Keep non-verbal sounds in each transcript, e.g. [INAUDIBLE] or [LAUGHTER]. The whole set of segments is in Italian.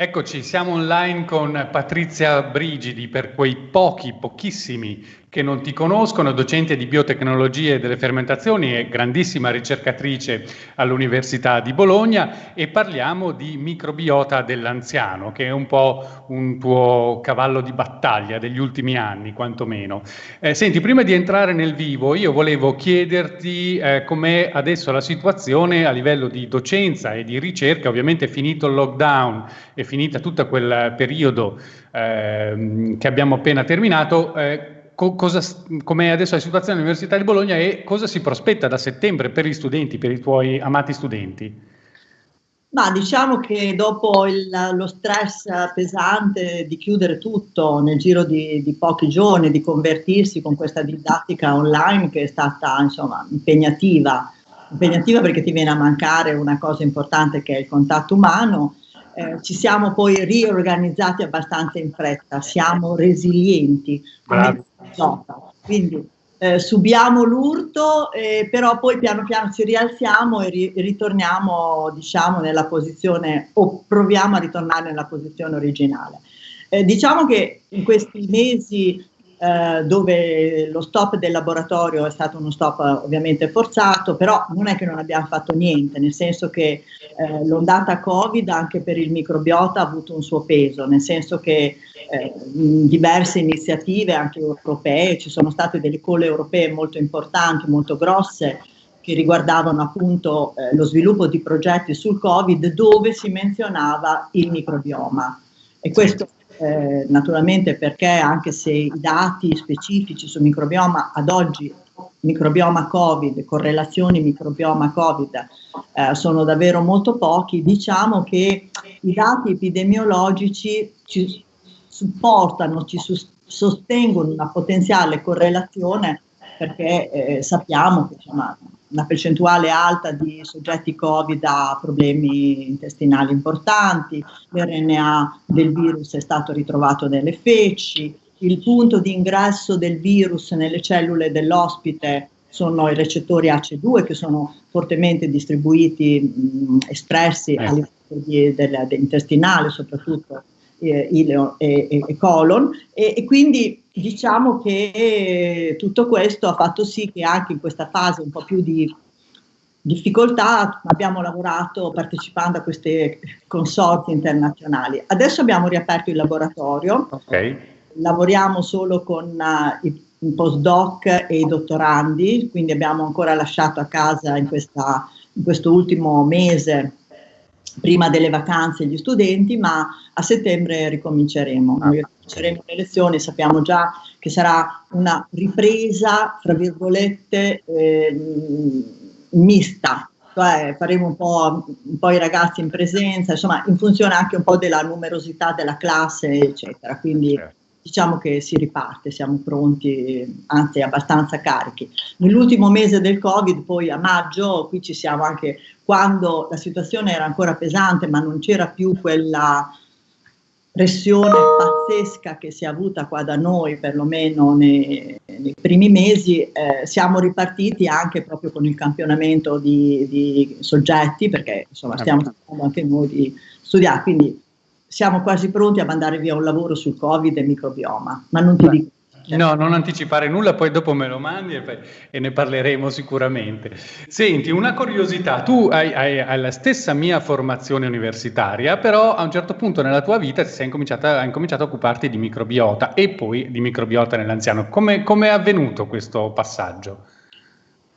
Eccoci, siamo online con Patrizia Brigidi per quei pochi, pochissimi che non ti conoscono, docente di biotecnologie e delle fermentazioni e grandissima ricercatrice all'Università di Bologna e parliamo di microbiota dell'anziano, che è un po' un tuo cavallo di battaglia degli ultimi anni, quantomeno. Eh, senti, prima di entrare nel vivo, io volevo chiederti eh, com'è adesso la situazione a livello di docenza e di ricerca, ovviamente finito il lockdown, è finita tutto quel periodo eh, che abbiamo appena terminato. Eh, co- cosa, com'è adesso la situazione all'Università di Bologna e cosa si prospetta da settembre per gli studenti, per i tuoi amati studenti? Ma diciamo che dopo il, lo stress pesante di chiudere tutto nel giro di, di, pochi giorni, di convertirsi con questa didattica online che è stata insomma impegnativa, impegnativa perché ti viene a mancare una cosa importante che è il contatto umano, eh, ci siamo poi riorganizzati abbastanza in fretta, siamo resilienti. Quindi eh, subiamo l'urto, eh, però poi piano piano ci rialziamo e ri- ritorniamo diciamo, nella posizione, o proviamo a ritornare nella posizione originale. Eh, diciamo che in questi mesi eh, dove lo stop del laboratorio è stato uno stop ovviamente forzato, però non è che non abbiamo fatto niente, nel senso che eh, l'ondata Covid anche per il microbiota ha avuto un suo peso, nel senso che eh, diverse iniziative anche europee, ci sono state delle colle europee molto importanti, molto grosse, che riguardavano appunto eh, lo sviluppo di progetti sul Covid dove si menzionava il microbioma. E questo eh, naturalmente perché anche se i dati specifici sul microbioma ad oggi, microbioma Covid, correlazioni microbioma Covid, eh, sono davvero molto pochi, diciamo che i dati epidemiologici ci supportano, ci sostengono una potenziale correlazione perché eh, sappiamo che insomma, una percentuale alta di soggetti Covid ha problemi intestinali importanti, l'RNA del virus è stato ritrovato nelle feci, il punto di ingresso del virus nelle cellule dell'ospite sono i recettori AC2 che sono fortemente distribuiti, mh, espressi eh. a livello dell'intestinale soprattutto eh, ileo e, e, e colon e, e, quindi diciamo che tutto questo ha fatto sì che anche in questa fase un po' più di difficoltà abbiamo lavorato partecipando a queste consorti internazionali. Adesso abbiamo riaperto il laboratorio, okay. lavoriamo solo con uh, i, i postdoc e i dottorandi, quindi abbiamo ancora lasciato a casa in, questa, in questo ultimo mese prima delle vacanze gli studenti, ma a settembre ricominceremo. Noi ricominceremo le lezioni, sappiamo già che sarà una ripresa, fra virgolette, eh, mista, cioè faremo un po', un po', i ragazzi in presenza, insomma, in funzione anche un po' della numerosità della classe, eccetera. Quindi certo. diciamo che si riparte, siamo pronti, anzi abbastanza carichi. Nell'ultimo mese del Covid, poi a maggio, qui ci siamo anche quando la situazione era ancora pesante, ma non c'era più quella pressione pazzesca che si è avuta qua da noi, perlomeno nei, nei primi mesi, eh, siamo ripartiti anche proprio con il campionamento di, di soggetti, perché insomma stiamo cercando anche noi di studiare, quindi siamo quasi pronti a mandare via un lavoro sul Covid e microbioma, ma non ti dico No, non anticipare nulla, poi dopo me lo mandi e, e ne parleremo sicuramente. Senti, una curiosità, tu hai, hai, hai, la stessa mia formazione universitaria, però a un certo punto nella tua vita sei incominciata, hai incominciato a occuparti di microbiota e poi di microbiota nell'anziano. Come è avvenuto questo passaggio?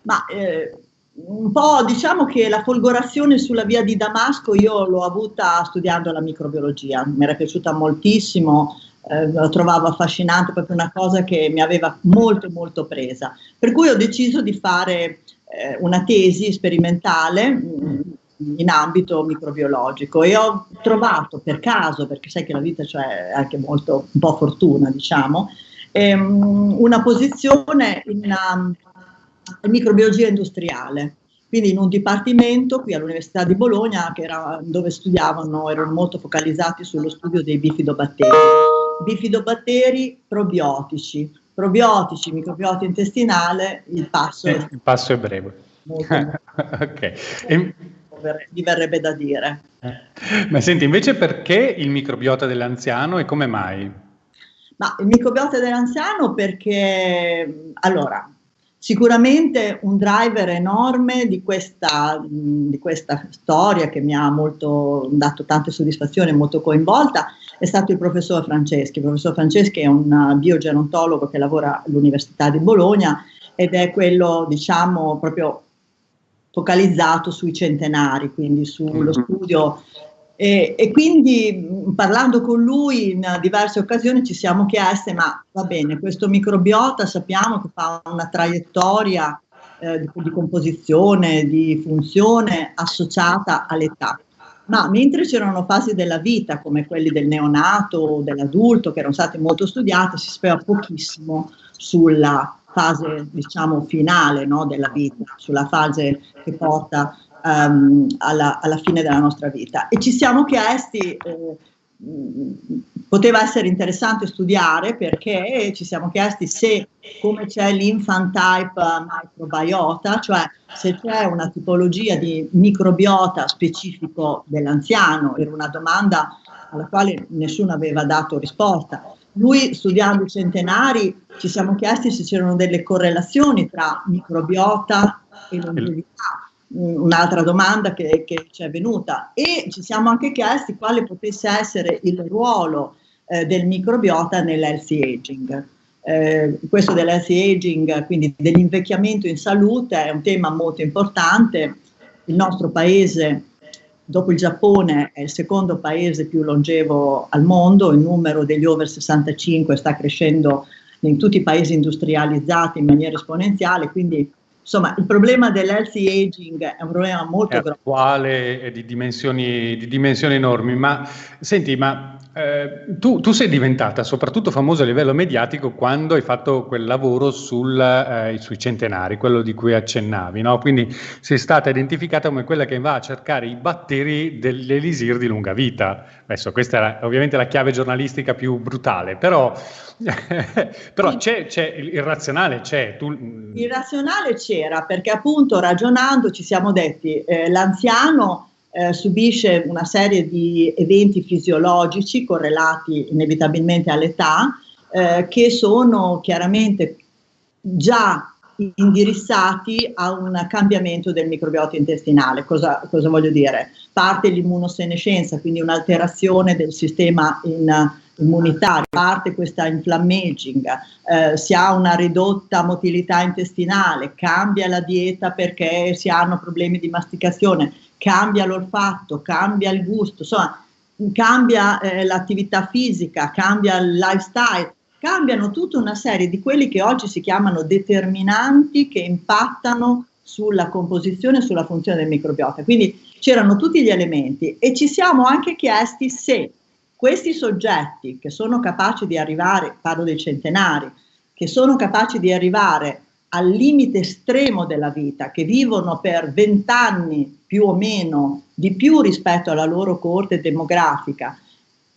Ma eh, un po' diciamo che la folgorazione sulla via di Damasco io l'ho avuta studiando la microbiologia, mi era piaciuta moltissimo eh, trovavo affascinante, proprio una cosa che mi aveva molto molto presa. Per cui ho deciso di fare eh, una tesi sperimentale mh, mm, in ambito microbiologico e ho trovato per caso, perché sai che la vita cioè, è anche molto un po' fortuna, diciamo, ehm, una posizione in, um, in microbiologia industriale quindi in un dipartimento qui all'Università di Bologna era, dove studiavano, erano molto focalizzati sullo studio dei bifidobatteri. Bifidobatteri probiotici, probiotici, microbiota intestinale, il passo, eh, il passo è breve. [LAUGHS] ok. E, mi verrebbe da dire. Ma senti, invece perché il microbiota dell'anziano e come mai? Ma il microbiota dell'anziano perché, allora, sicuramente un driver enorme di questa, di questa storia che mi ha molto, dato tante soddisfazioni, molto coinvolta, è stato il professor Franceschi. Il professor Franceschi è un biogerontologo che lavora all'Università di Bologna ed è quello, diciamo, proprio focalizzato sui centenari, quindi sullo mm-hmm. studio. E, e, quindi parlando con lui in diverse occasioni ci siamo chieste, ma va bene, questo microbiota sappiamo che fa una traiettoria eh, di, di composizione, di funzione associata all'età ma mentre c'erano fasi della vita come quelli del neonato o dell'adulto che erano state molto studiate, si sapeva pochissimo sulla fase diciamo finale no, della vita, sulla fase che porta um, alla, alla, fine della nostra vita. E ci siamo chiesti eh, poteva essere interessante studiare perché ci siamo chiesti se come c'è l'infant type microbiota, cioè se c'è una tipologia di microbiota specifico dell'anziano, era una domanda alla quale nessuno aveva dato risposta. Lui studiando i centenari ci siamo chiesti se c'erano delle correlazioni tra microbiota e longevità un'altra domanda che, che, ci è venuta e ci siamo anche chiesti quale potesse essere il ruolo eh, del microbiota nell'healthy aging. Eh, questo dell'healthy aging, quindi dell'invecchiamento in salute, è un tema molto importante. Il nostro paese, dopo il Giappone, è il secondo paese più longevo al mondo, il numero degli over 65 sta crescendo in tutti i paesi industrializzati in maniera esponenziale, quindi Insomma, il problema dell'healthy aging è un problema molto è attuale e di dimensioni, di dimensioni enormi, ma senti, ma eh, tu, tu, sei diventata soprattutto famosa a livello mediatico quando hai fatto quel lavoro sul, eh, sui centenari, quello di cui accennavi, no? quindi sei stata identificata come quella che va a cercare i batteri dell'elisir di lunga vita. Adesso questa è ovviamente la chiave giornalistica più brutale, però [LAUGHS] Però c'è, c'è, il razionale c'è. Tu... Il razionale c'era perché appunto ragionando ci siamo detti eh, l'anziano eh, subisce una serie di eventi fisiologici correlati inevitabilmente all'età eh, che sono chiaramente già indirizzati a un cambiamento del microbiota intestinale. Cosa, cosa voglio dire? Parte l'immunosenescenza, quindi un'alterazione del sistema in, immunitario, parte questa inflammaging, eh, si ha una ridotta motilità intestinale, cambia la dieta perché si hanno problemi di masticazione, cambia l'olfatto, cambia il gusto, insomma, cambia eh, l'attività fisica, cambia il lifestyle, cambiano tutta una serie di quelli che oggi si chiamano determinanti che impattano sulla composizione e sulla funzione del microbiota. Quindi c'erano tutti gli elementi e ci siamo anche chiesti se questi soggetti che sono capaci di arrivare, parlo dei centenari, che sono capaci di arrivare al limite estremo della vita, che vivono per vent'anni più o meno di più rispetto alla loro corte demografica,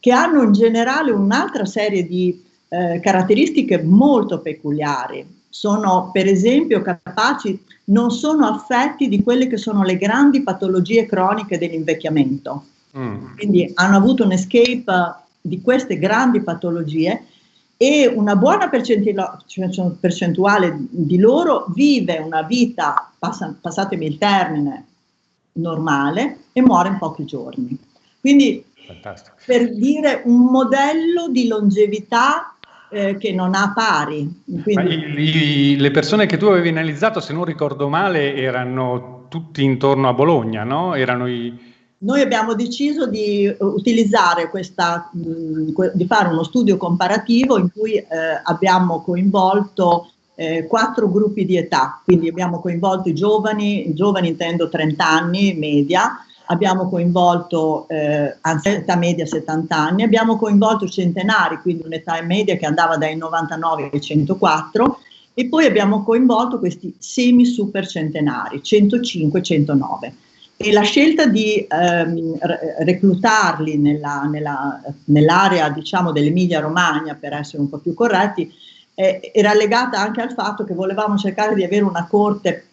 che hanno in generale un'altra serie di eh, caratteristiche molto peculiari. Sono per esempio capaci, non sono affetti di quelle che sono le grandi patologie croniche dell'invecchiamento Mm. Quindi hanno avuto un escape di queste grandi patologie e una buona percentuale di loro vive una vita, passa, passatemi il termine, normale e muore in pochi giorni. Quindi Fantastico. per dire un modello di longevità eh, che non ha pari. Quindi... I, i, le persone che tu avevi analizzato, se non ricordo male, erano tutti intorno a Bologna, no? Erano i noi abbiamo deciso di eh, utilizzare questa, mh, di fare uno studio comparativo in cui eh, abbiamo coinvolto eh, quattro gruppi di età, quindi abbiamo coinvolto i giovani, i giovani intendo 30 anni media, abbiamo coinvolto, eh, età media 70 anni, abbiamo coinvolto centenari, quindi un'età media che andava dai 99 ai 104 e poi abbiamo coinvolto questi semi super centenari, 105-109 e la scelta di ehm, reclutarli nella, nella, nell'area diciamo, dell'Emilia Romagna, per essere un po' più corretti, eh, era legata anche al fatto che volevamo cercare di avere una corte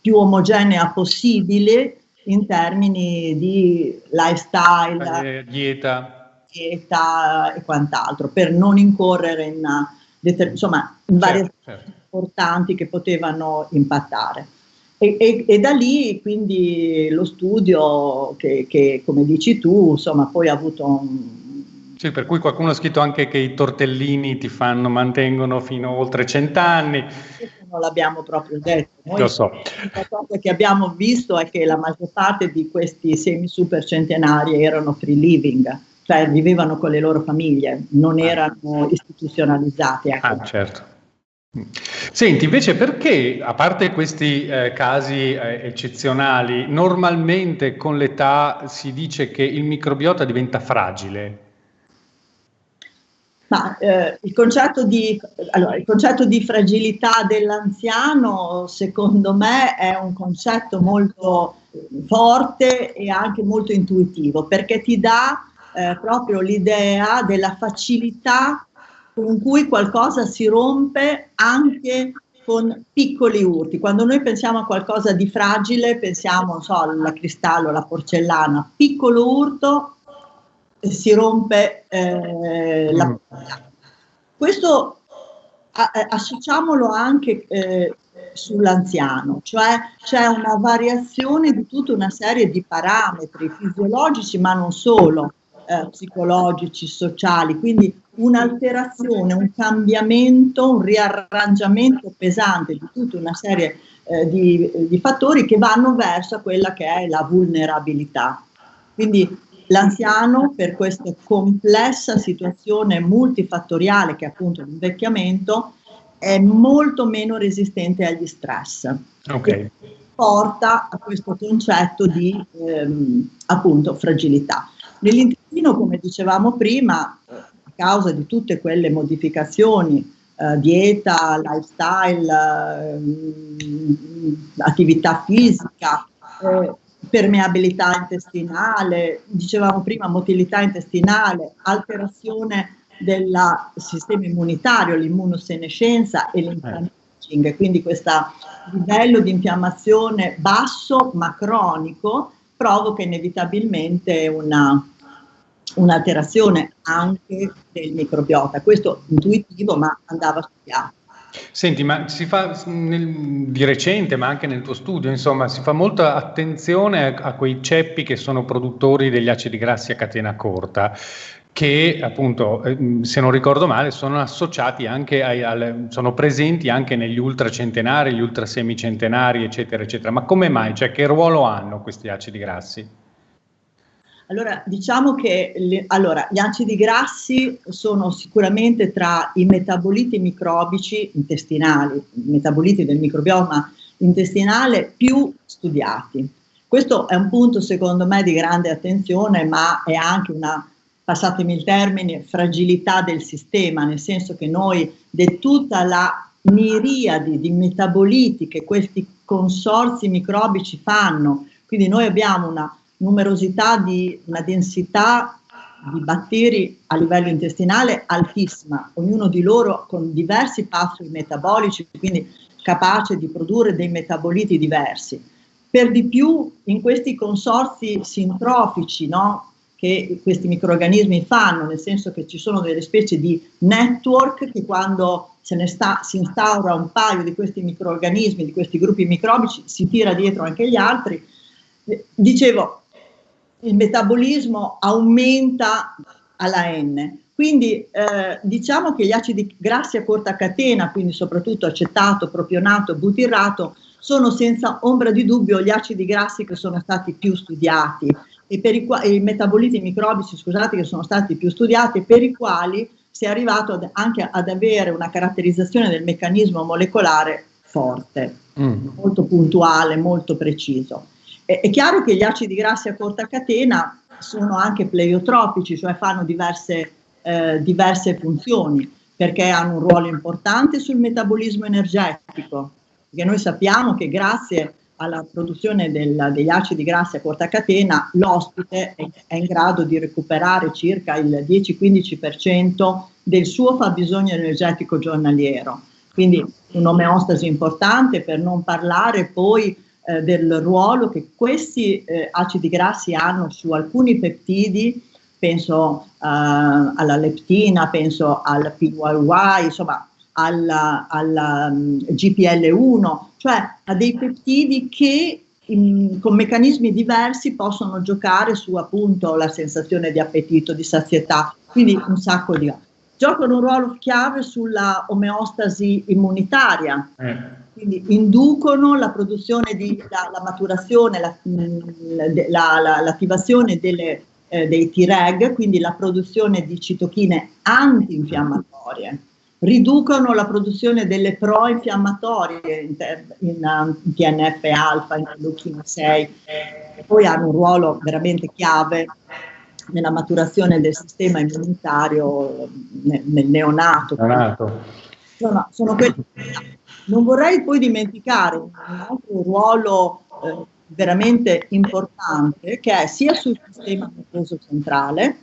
più omogenea possibile in termini di lifestyle, eh, dieta. dieta e quant'altro, per non incorrere in, insomma, in varie certo, certo. importanti che potevano impattare. E, e, e, da lì quindi lo studio che, che, come dici tu, insomma, poi ha avuto un... Sì, per cui qualcuno ha scritto anche che i tortellini ti fanno, mantengono fino a oltre cent'anni. Non l'abbiamo proprio detto. Noi lo so. La cosa che abbiamo visto è che la maggior parte di questi semi super centenari erano free living, cioè vivevano con le loro famiglie, non ah. erano istituzionalizzati. Ecco. Ah, certo. Senti, invece perché, a parte questi eh, casi eh, eccezionali, normalmente con l'età si dice che il microbiota diventa fragile? Ma eh, il, concetto di, allora, il concetto di fragilità dell'anziano, secondo me, è un concetto molto forte e anche molto intuitivo, perché ti dà eh, proprio l'idea della facilità con cui qualcosa si rompe anche con piccoli urti. Quando noi pensiamo a qualcosa di fragile, pensiamo, non so, al cristallo, alla porcellana, piccolo urto si rompe eh, la porta. Mm. Questo a, associamolo anche eh, sull'anziano, cioè c'è una variazione di tutta una serie di parametri fisiologici, ma non solo, eh, psicologici, sociali, quindi un'alterazione, un cambiamento, un riarrangiamento pesante di tutta una serie eh, di, di, fattori che vanno verso quella che è la vulnerabilità. Quindi l'anziano per questa complessa situazione multifattoriale che è appunto l'invecchiamento è molto meno resistente agli stress. Okay. Porta a questo concetto di ehm, appunto fragilità. Nell'intestino, come dicevamo prima, a causa di tutte quelle modificazioni, eh, dieta, lifestyle, eh, attività fisica, eh, permeabilità intestinale, dicevamo prima motilità intestinale, alterazione del sistema immunitario, l'immunosenescenza e l'inflammaging, quindi questo livello di infiammazione basso ma cronico provoca inevitabilmente una, un'alterazione anche del microbiota. Questo intuitivo, ma andava studiato. Senti, ma si fa nel, di recente, ma anche nel tuo studio, insomma, si fa molta attenzione a, a, quei ceppi che sono produttori degli acidi grassi a catena corta, che appunto, eh, se non ricordo male, sono associati anche ai, al, sono presenti anche negli ultracentenari, gli ultrasemicentenari, eccetera, eccetera. Ma come mai? Cioè, che ruolo hanno questi acidi grassi? Allora, diciamo che le, allora, gli acidi grassi sono sicuramente tra i metaboliti microbici intestinali, i metaboliti del microbioma intestinale più studiati. Questo è un punto secondo me di grande attenzione, ma è anche una, passatemi il termine, fragilità del sistema, nel senso che noi di tutta la miriade di metaboliti che questi consorzi microbici fanno, quindi noi abbiamo una numerosità di una densità di batteri a livello intestinale altissima, ognuno di loro con diversi pathway metabolici, quindi capace di produrre dei metaboliti diversi. Per di più in questi consorzi sintrofici no, che questi microorganismi fanno, nel senso che ci sono delle specie di network che quando se ne sta, si instaura un paio di questi microorganismi, di questi gruppi microbici, si tira dietro anche gli altri. Dicevo, il metabolismo aumenta alla N. Quindi eh, diciamo che gli acidi grassi a corta catena, quindi soprattutto acetato, propionato, butirrato, sono senza ombra di dubbio gli acidi grassi che sono stati più studiati e per i, quali, i metaboliti microbici, scusate, che sono stati più studiati e per i quali si è arrivato ad, anche ad avere una caratterizzazione del meccanismo molecolare forte, mm. molto puntuale, molto preciso. È, chiaro che gli acidi grassi a corta catena sono anche pleiotropici, cioè fanno diverse, eh, diverse funzioni, perché hanno un ruolo importante sul metabolismo energetico, perché noi sappiamo che grazie alla produzione del, degli acidi grassi a corta catena l'ospite è, è in grado di recuperare circa il 10-15% del suo fabbisogno energetico giornaliero. Quindi un'omeostasi importante per non parlare poi eh, del ruolo che questi eh, acidi grassi hanno su alcuni peptidi, penso eh, alla leptina, penso al PYY, insomma alla, alla um, GPL1, cioè a dei peptidi che in, con meccanismi diversi possono giocare su appunto la sensazione di appetito, di sazietà, quindi un sacco di... Giocano un ruolo chiave sulla omeostasi immunitaria. Eh quindi inducono la produzione di la, la maturazione, la, la, l'attivazione delle, eh, dei Treg, quindi la produzione di citochine antinfiammatorie, riducono la produzione delle pro-infiammatorie in, in, in TNF-alfa, in leuchina 6, e poi hanno un ruolo veramente chiave nella maturazione del sistema immunitario nel, nel neonato. neonato. Sono, sono quelli non vorrei poi dimenticare un altro ruolo eh, veramente importante che è sia sul sistema nervoso centrale,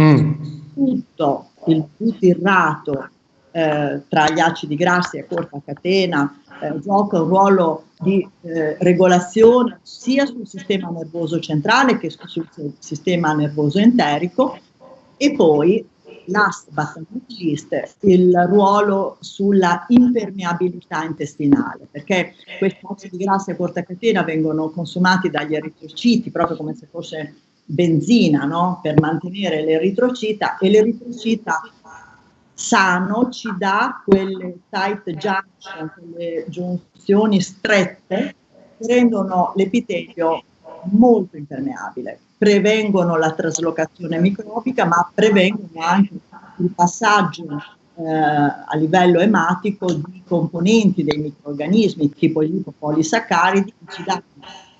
mm. tutto il butirrato eh, tra gli acidi grassi a corta catena eh, gioca un ruolo di eh, regolazione sia sul sistema nervoso centrale che sul sistema nervoso enterico e poi last but not least, il ruolo sulla impermeabilità intestinale, perché questi acidi grassi a corta catena vengono consumati dagli eritrociti proprio come se fosse benzina no? per mantenere l'eritrocita e l'eritrocita sano ci dà quelle tight junction, quelle giunzioni strette che rendono l'epitelio molto impermeabile prevengono la traslocazione microbica, ma prevengono anche il passaggio eh, a livello ematico di componenti dei microorganismi, tipo i lipopolisaccaridi, che ci danno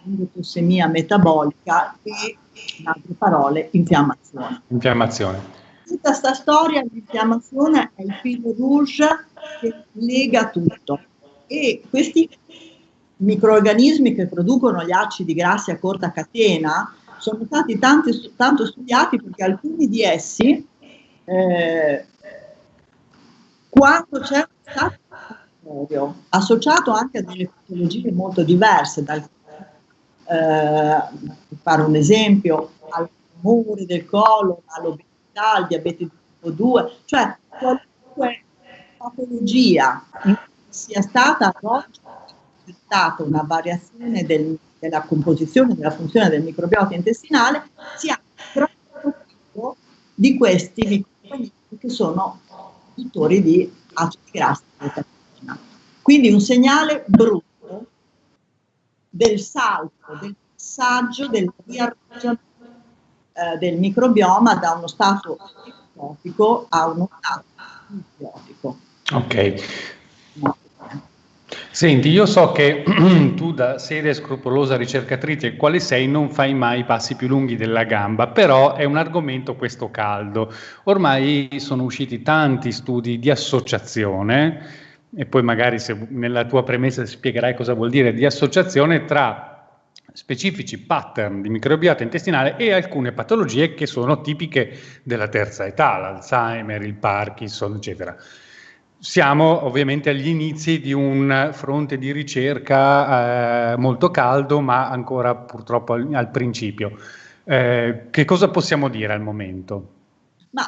endotossemia metabolica e, in altre parole, infiammazione. Infiammazione. Tutta questa storia di infiammazione è il filo rouge che lega tutto. E questi microorganismi che producono gli acidi grassi a corta catena sono stati tanti, tanto studiati perché alcuni di essi, eh, quando c'è un stato associato anche a delle patologie molto diverse, dal, eh, per fare un esempio, al tumore del colon, all'obesità, al diabete di tipo 2, cioè qualunque patologia sia stata ad oggi una variazione del della composizione, della funzione del microbiota intestinale, si ha troppo di questi microorganismi che sono produttori di acidi grassi Quindi un segnale brutto del salto, del passaggio, del riarrangiamento eh, del microbioma da uno stato a uno stato antibiotico. Ok. No. Senti, io so che [CLEARS THROAT] tu da seria scrupolosa ricercatrice quale sei non fai mai passi più lunghi della gamba, però è un argomento questo caldo. Ormai sono usciti tanti studi di associazione e poi magari nella tua premessa spiegherai cosa vuol dire di associazione tra specifici pattern di microbiota intestinale e alcune patologie che sono tipiche della terza età, l'Alzheimer, il Parkinson, eccetera. Siamo ovviamente agli inizi di un fronte di ricerca eh, molto caldo, ma ancora purtroppo al, al principio. Eh, che cosa possiamo dire al momento? Ma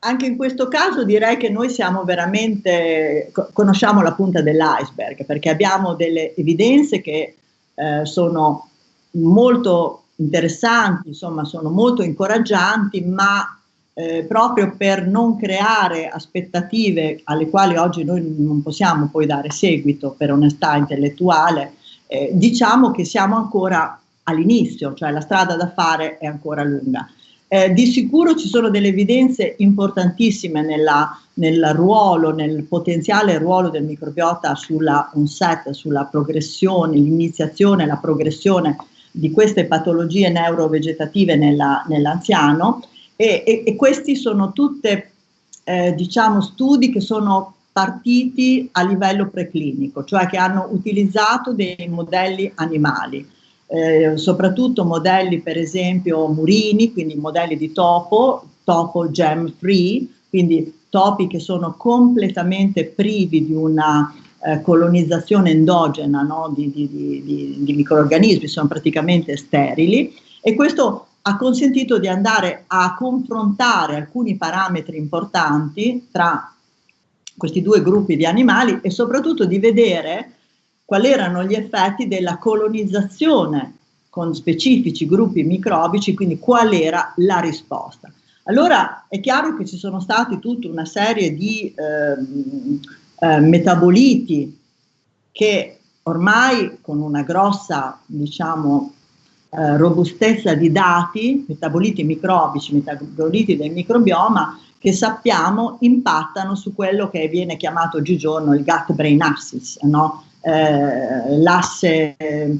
anche in questo caso direi che noi siamo veramente, conosciamo la punta dell'iceberg, perché abbiamo delle evidenze che eh, sono molto interessanti, insomma, sono molto incoraggianti, ma eh, proprio per non creare aspettative alle quali oggi noi non possiamo poi dare seguito per onestà intellettuale, eh, diciamo che siamo ancora all'inizio, cioè la strada da fare è ancora lunga. Eh, di sicuro ci sono delle evidenze importantissime nella, nel ruolo, nel potenziale ruolo del microbiota sulla onset, sulla progressione, l'iniziazione, la progressione di queste patologie neurovegetative nella, nell'anziano e, e, e questi sono tutti eh, diciamo, studi che sono partiti a livello preclinico, cioè che hanno utilizzato dei modelli animali, eh, soprattutto modelli per esempio murini, quindi modelli di topo, topo gem free, quindi topi che sono completamente privi di una eh, colonizzazione endogena no, di, di, di, di microorganismi, sono praticamente sterili. E questo ha consentito di andare a confrontare alcuni parametri importanti tra questi due gruppi di animali e soprattutto di vedere quali erano gli effetti della colonizzazione con specifici gruppi microbici, quindi qual era la risposta. Allora è chiaro che ci sono stati tutta una serie di eh, eh, metaboliti che ormai con una grossa, diciamo, eh, robustezza di dati, metaboliti microbici, metaboliti del microbioma, che sappiamo impattano su quello che viene chiamato oggigiorno il gut-brain axis, no? eh, l'asse eh,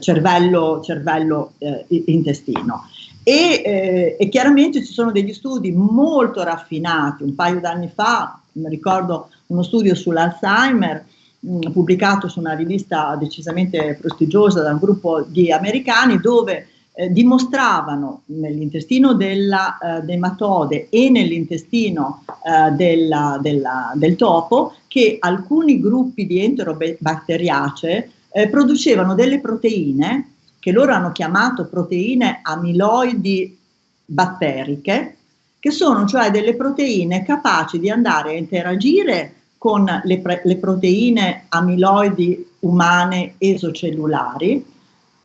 cervello, cervello eh, intestino. E, eh, e, chiaramente ci sono degli studi molto raffinati, un paio d'anni fa, mi ricordo uno studio sull'Alzheimer, mh, pubblicato su una rivista decisamente prestigiosa da un gruppo di americani, dove eh, dimostravano nell'intestino della, eh, dell'ematode e nell'intestino eh, della, della, del topo che alcuni gruppi di enterobatteriacee eh, producevano delle proteine che loro hanno chiamato proteine amiloidi batteriche, che sono cioè delle proteine capaci di andare a interagire con le, le proteine amiloidi umane esocellulari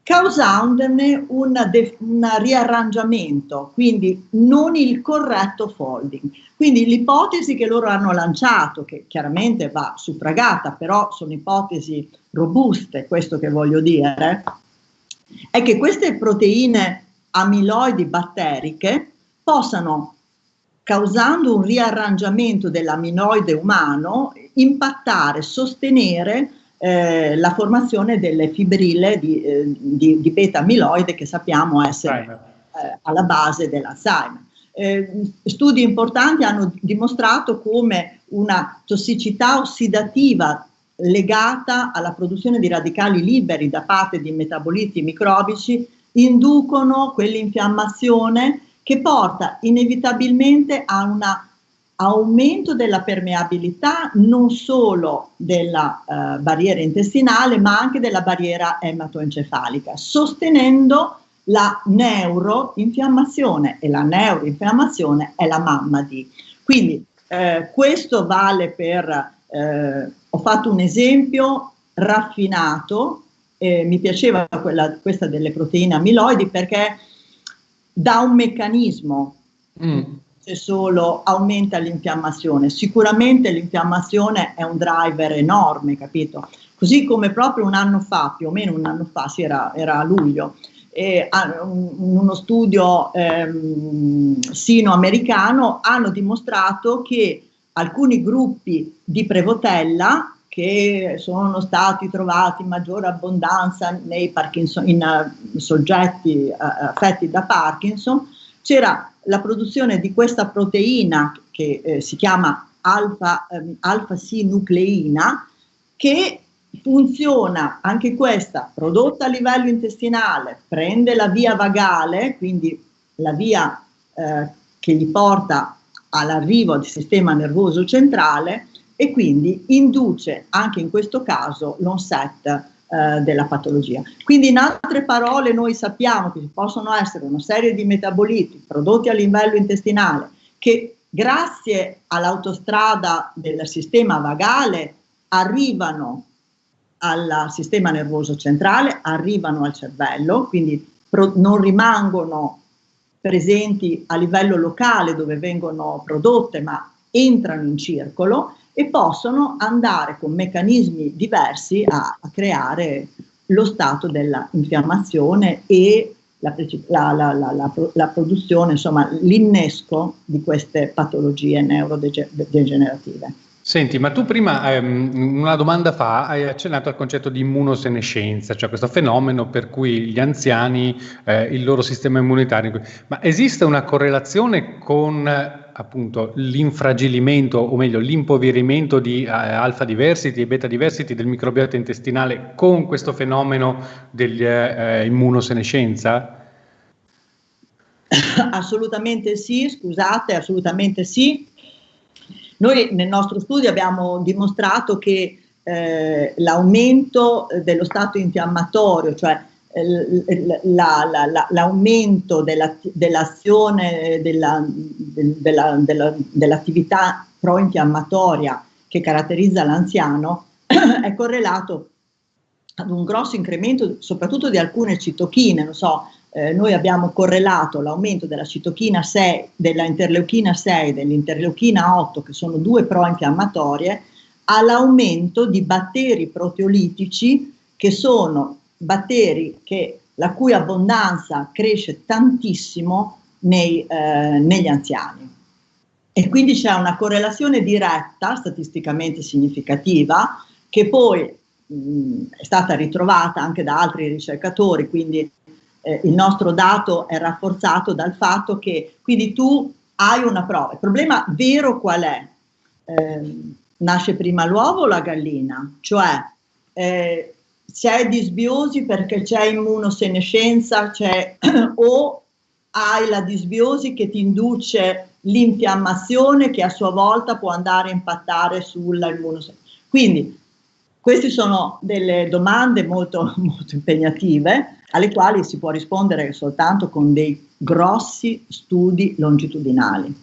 causandone un, un riarrangiamento, quindi non il corretto folding. Quindi l'ipotesi che loro hanno lanciato, che chiaramente va suffragata, però sono ipotesi robuste, questo che voglio dire, è che queste proteine amiloidi batteriche possano, causando un riarrangiamento dell'aminoide umano, impattare, sostenere eh, la formazione delle fibrille di, eh, di, di beta-amiloide che sappiamo essere eh, alla base dell'Alzheimer. Eh, studi importanti hanno dimostrato come una tossicità ossidativa legata alla produzione di radicali liberi da parte di metaboliti microbici inducono quell'infiammazione che porta inevitabilmente a una aumento della permeabilità non solo della eh, barriera intestinale ma anche della barriera ematoencefalica, sostenendo la neuroinfiammazione e la neuroinfiammazione è la mamma di. Quindi eh, questo vale per, eh, ho fatto un esempio raffinato, mi piaceva quella, questa delle proteine amiloidi perché da un meccanismo mm solo aumenta l'infiammazione. Sicuramente l'infiammazione è un driver enorme, capito? Così come proprio un anno fa, più o meno un anno fa, sì, era, era a luglio, eh, in uno studio ehm, sino-americano hanno dimostrato che alcuni gruppi di prevotella che sono stati trovati in maggiore abbondanza nei Parkinson, in uh, soggetti uh, affetti da Parkinson, c'era la produzione di questa proteina che eh, si chiama alfa, eh, alfa-C-nucleina che funziona anche questa prodotta a livello intestinale, prende la via vagale, quindi la via eh, che gli porta all'arrivo del sistema nervoso centrale e quindi induce anche in questo caso l'onset eh, della patologia. Quindi in altre parole noi sappiamo che ci possono essere una serie di metaboliti prodotti a livello intestinale che grazie all'autostrada del sistema vagale arrivano al sistema nervoso centrale, arrivano al cervello, quindi non rimangono presenti a livello locale dove vengono prodotte, ma entrano in circolo e possono andare con meccanismi diversi a, a creare lo stato dell'infiammazione e la, la, la, la, produzione, insomma l'innesco di queste patologie neurodegenerative. Senti, ma tu prima, ehm, una domanda fa, hai accennato al concetto di immunosenescenza, cioè questo fenomeno per cui gli anziani, eh, il loro sistema immunitario, ma esiste una correlazione con appunto l'infragilimento o meglio l'impoverimento di eh, alfa diversity e beta diversity del microbiota intestinale con questo fenomeno dell'immunosenescenza? Eh, [COUGHS] assolutamente sì, scusate, assolutamente sì. Noi nel nostro studio abbiamo dimostrato che eh, l'aumento dello stato infiammatorio, cioè eh, l'aumento della, dell'azione della, della, dell'attività pro-infiammatoria che caratterizza l'anziano [CLEARS THROAT] è correlato ad un grosso incremento soprattutto di alcune citochine, non so, eh, noi abbiamo correlato l'aumento della citochina 6, della interleuchina 6 e dell'interleuchina 8, che sono due pro-infiammatorie, all'aumento di batteri proteolitici che sono batteri che, la cui abbondanza cresce tantissimo nei, eh, negli anziani. E quindi c'è una correlazione diretta, statisticamente significativa, che poi mh, è stata ritrovata anche da altri ricercatori, quindi eh, il nostro dato è rafforzato dal fatto che quindi tu hai una prova. Il problema vero qual è? Eh, nasce prima l'uovo o la gallina? Cioè eh, c'è disbiosi perché c'è immunosenescenza c'è, [CLEARS THROAT] o hai la disbiosi che ti induce l'infiammazione che a sua volta può andare a impattare sulla immunosenescenza. Quindi queste sono delle domande molto, [LAUGHS] molto impegnative alle quali si può rispondere soltanto con dei grossi studi longitudinali.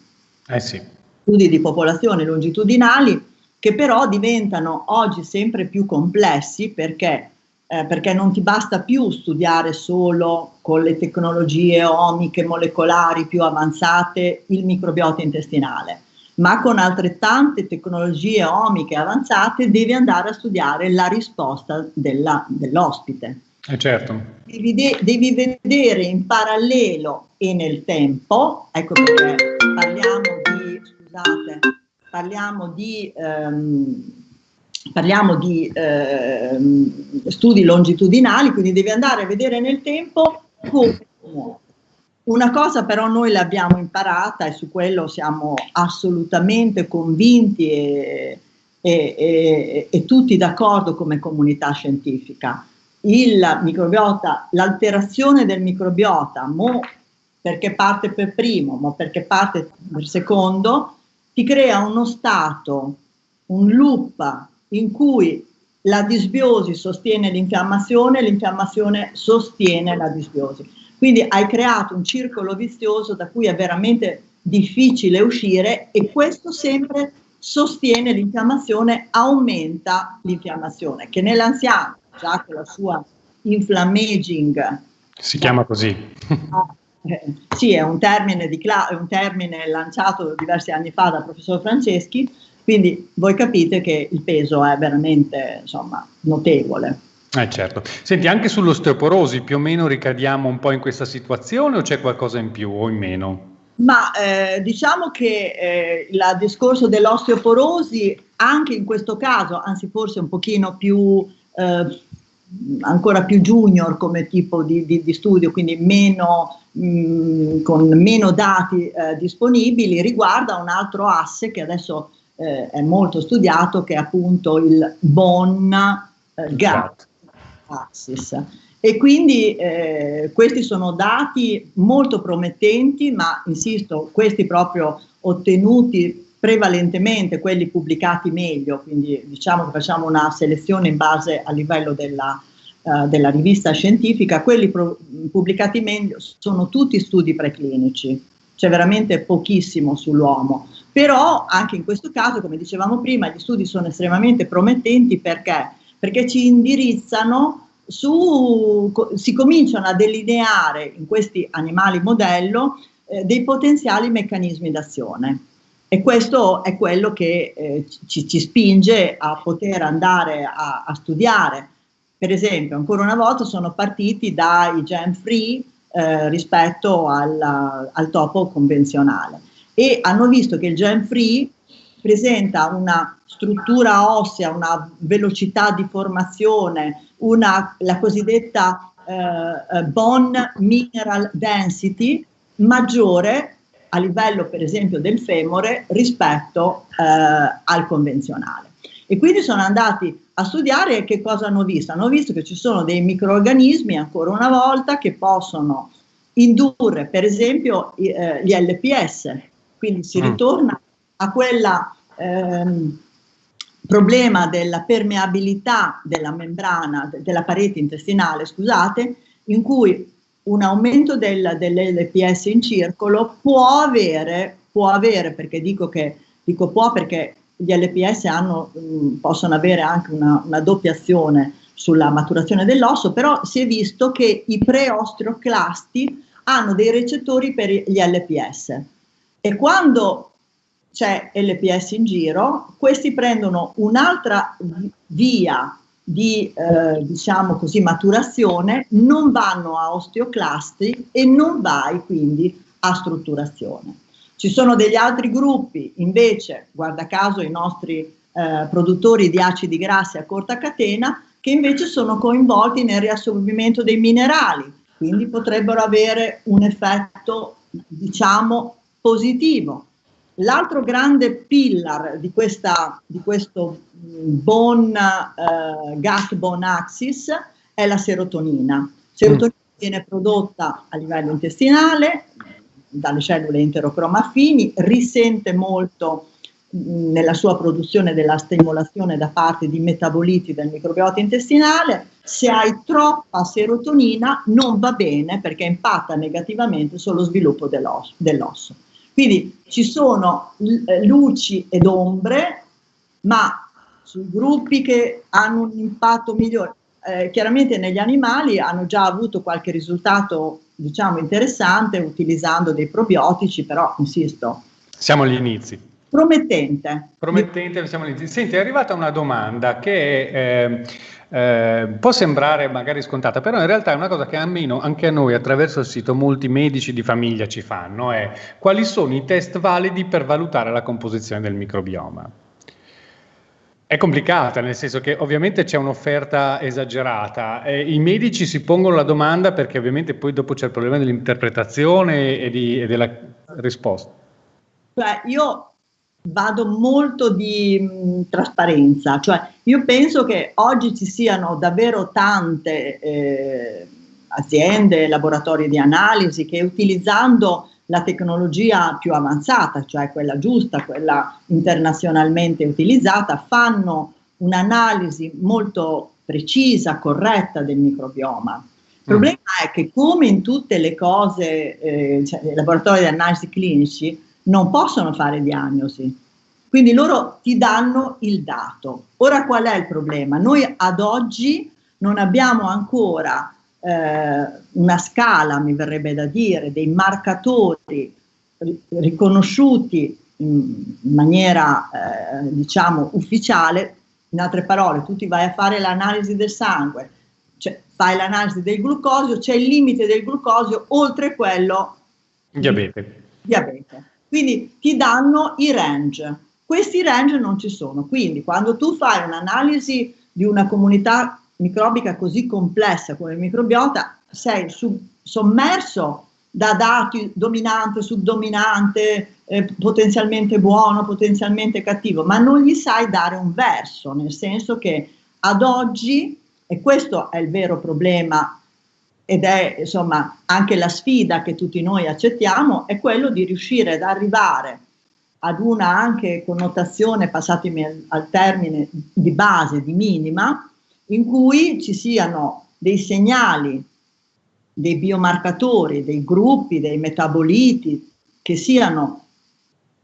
Eh sì. Studi di popolazione longitudinali che però diventano oggi sempre più complessi perché, eh, perché non ti basta più studiare solo con le tecnologie omiche molecolari più avanzate il microbiota intestinale ma con altrettante tecnologie omiche avanzate devi andare a studiare la risposta della, dell'ospite. Eh certo. Devi, de- devi, vedere in parallelo e nel tempo, ecco perché parliamo di, scusate, parliamo di, ehm, parliamo di ehm, studi longitudinali, quindi devi andare a vedere nel tempo come una cosa però noi l'abbiamo imparata e su quello siamo assolutamente convinti e, e, e, e tutti d'accordo come comunità scientifica. L'alterazione del microbiota, mo perché parte per primo, ma perché parte per secondo, ti crea uno stato, un loop in cui la disbiosi sostiene l'infiammazione, l'infiammazione sostiene la disbiosi. Quindi hai creato un circolo vizioso da cui è veramente difficile uscire e questo sempre sostiene l'infiammazione, aumenta l'infiammazione, che nell'anziano, già con la sua inflammaging... Si chiama così. Eh, sì, è un, termine di, è un termine lanciato diversi anni fa dal professor Franceschi, quindi voi capite che il peso è veramente insomma, notevole. Eh certo. Senti, anche sull'osteoporosi più o meno ricadiamo un po' in questa situazione o c'è qualcosa in più o in meno? Ma eh, diciamo che eh, il discorso dell'osteoporosi anche in questo caso, anzi forse un pochino più, eh, ancora più junior come tipo di, di, di studio, quindi meno, mh, mm, con meno dati eh, disponibili, riguarda un altro asse che adesso eh, è molto studiato, che è appunto il bone eh. Esatto Axis. E quindi eh, questi sono dati molto promettenti, ma insisto, questi proprio ottenuti prevalentemente, quelli pubblicati meglio, quindi diciamo che facciamo una selezione in base al livello della, uh, della rivista scientifica, quelli pro- pubblicati meglio sono tutti studi preclinici, c'è veramente pochissimo sull'uomo. Però anche in questo caso, come dicevamo prima, gli studi sono estremamente promettenti perché perché ci indirizzano su, si cominciano a delineare in questi animali modello eh, dei potenziali meccanismi d'azione. E questo è quello che eh, ci, ci, spinge a poter andare a, a, studiare. Per esempio, ancora una volta sono partiti dai gen free eh, rispetto alla, al topo convenzionale e hanno visto che il gen free presenta una struttura ossea, una velocità di formazione, una, la cosiddetta eh, eh, bone mineral density maggiore a livello per esempio del femore rispetto eh, al convenzionale. E quindi sono andati a studiare che cosa hanno visto. Hanno visto che ci sono dei microorganismi, ancora una volta, che possono indurre per esempio eh, gli LPS, quindi si mm. ritorna a quella ehm, problema della permeabilità della membrana, della parete intestinale, scusate, in cui un aumento del, dell'LPS in circolo può avere, può avere, perché dico che dico può perché gli LPS hanno, mh, possono avere anche una, una doppia azione sulla maturazione dell'osso, però si è visto che i preosteoclasti hanno dei recettori per gli LPS e quando c'è LPS in giro, questi prendono un'altra via di eh, diciamo così maturazione, non vanno a osteoclasti e non vai quindi a strutturazione. Ci sono degli altri gruppi, invece, guarda caso i nostri eh, produttori di acidi grassi a corta catena, che invece sono coinvolti nel riassorbimento dei minerali, quindi potrebbero avere un effetto, diciamo, positivo. L'altro grande pillar di, questa, di questo mm, bone, uh, gut bone axis è la serotonina. Serotonina mm. viene prodotta a livello intestinale dalle cellule enterocromafini, risente molto nella sua produzione della stimolazione da parte di metaboliti del microbiota intestinale, se hai troppa serotonina non va bene perché impatta negativamente sullo sviluppo dell'osso. dell'osso. Quindi ci sono eh, luci ed ombre, ma sui gruppi che hanno un impatto migliore, eh, chiaramente negli animali hanno già avuto qualche risultato diciamo interessante utilizzando dei probiotici, però insisto. Siamo agli inizi. Promettente. Promettente, siamo inizi. Senti, è arrivata una domanda che eh, eh, può sembrare magari scontata, però in realtà è una cosa che almeno anche a noi attraverso il sito molti medici di famiglia ci fanno, è quali sono i test validi per valutare la composizione del microbioma. È complicata, nel senso che ovviamente c'è un'offerta esagerata. Eh, I medici si pongono la domanda perché ovviamente poi dopo c'è il problema dell'interpretazione e, di, e della risposta. Cioè, io vado molto di mh, trasparenza, cioè io penso che oggi ci siano davvero tante eh, aziende, laboratori di analisi che utilizzando la tecnologia più avanzata, cioè quella giusta, quella internazionalmente utilizzata, fanno un'analisi molto precisa, corretta del microbioma. Il problema mm. è che come in tutte le cose, eh, cioè, i laboratori di analisi clinici, non possono fare diagnosi. Quindi loro ti danno il dato. Ora qual è il problema? Noi ad oggi non abbiamo ancora eh, una scala, mi verrebbe da dire, dei marcatori riconosciuti in, maniera, eh, diciamo, ufficiale. In altre parole, tu ti vai a fare l'analisi del sangue, cioè fai l'analisi del glucosio, c'è il limite del glucosio oltre quello diabete. diabete. Quindi ti danno i range. Questi range non ci sono, quindi quando tu fai un'analisi di una comunità microbica così complessa come il microbiota, sei sub, sommerso da dati dominante, subdominante, eh, potenzialmente buono, potenzialmente cattivo, ma non gli sai dare un verso, nel senso che ad oggi, e questo è il vero problema ed è insomma anche la sfida che tutti noi accettiamo, è quello di riuscire ad arrivare ad una anche connotazione, passatemi al, al termine, di base, di minima, in cui ci siano dei segnali, dei biomarcatori, dei gruppi, dei metaboliti che siano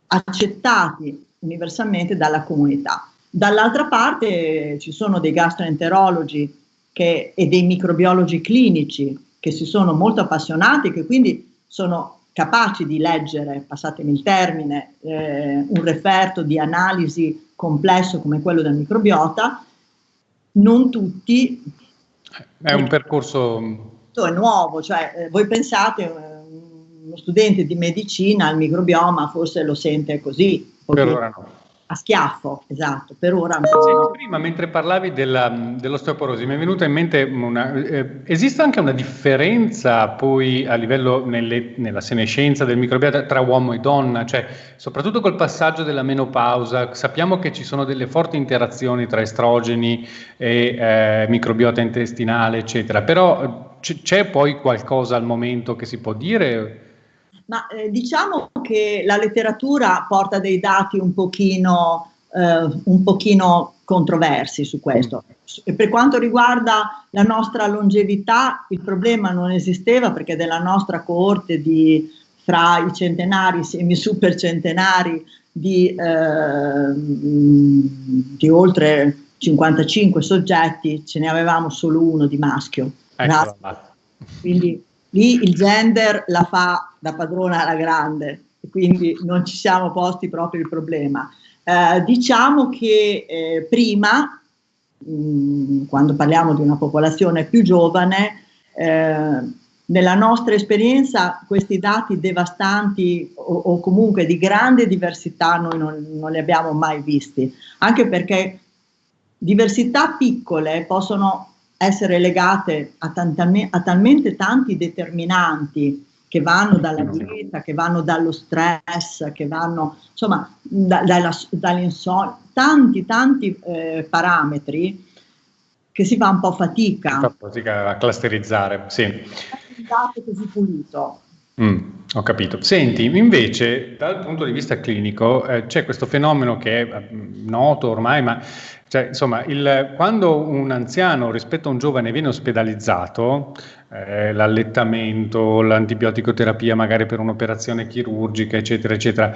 accettati universalmente dalla comunità. Dall'altra parte ci sono dei gastroenterologi che, e dei microbiologi clinici che si sono molto appassionati, che quindi sono capaci di leggere, passatemi il termine, eh, un referto di analisi complesso come quello del microbiota, non tutti. È un percorso... È nuovo, cioè eh, voi pensate, eh, uno studente di medicina al microbioma forse lo sente così. Per ora no a schiaffo, esatto, per ora un po'. Prima, mentre parlavi della, dell'osteoporosi, mi è venuta in mente una, eh, esiste anche una differenza poi a livello nelle, nella senescenza del microbiota tra uomo e donna, cioè soprattutto col passaggio della menopausa, sappiamo che ci sono delle forti interazioni tra estrogeni e eh, microbiota intestinale, eccetera, però c- c'è poi qualcosa al momento che si può dire? Ma eh, diciamo che la letteratura porta dei dati un pochino eh, un pochino controversi su questo. E per quanto riguarda la nostra longevità, il problema non esisteva perché della nostra coorte di fra i centenari, semi super centenari di, eh, di oltre 55 soggetti, ce ne avevamo solo uno di maschio. Quindi lì il gender la fa da padrona alla grande, quindi non ci siamo posti proprio il problema. Eh, diciamo che eh, prima, mh, mm, quando parliamo di una popolazione più giovane, eh, nella nostra esperienza questi dati devastanti o, o, comunque di grande diversità noi non, non li abbiamo mai visti, anche perché diversità piccole possono essere legate a, tantame, a talmente tanti determinanti che vanno dalla dieta, che vanno dallo stress, che vanno insomma da, dall'insonnia, tanti tanti eh, parametri che si fa un po' fatica. Fa fatica a clusterizzare, sì. Un dato così pulito. Mm, ho capito. Senti, invece, dal punto di vista clinico, eh, c'è questo fenomeno che è mm, noto ormai, ma cioè, insomma, il, quando un anziano rispetto a un giovane viene ospedalizzato, eh, l'allettamento, l'antibioticoterapia magari per un'operazione chirurgica, eccetera, eccetera,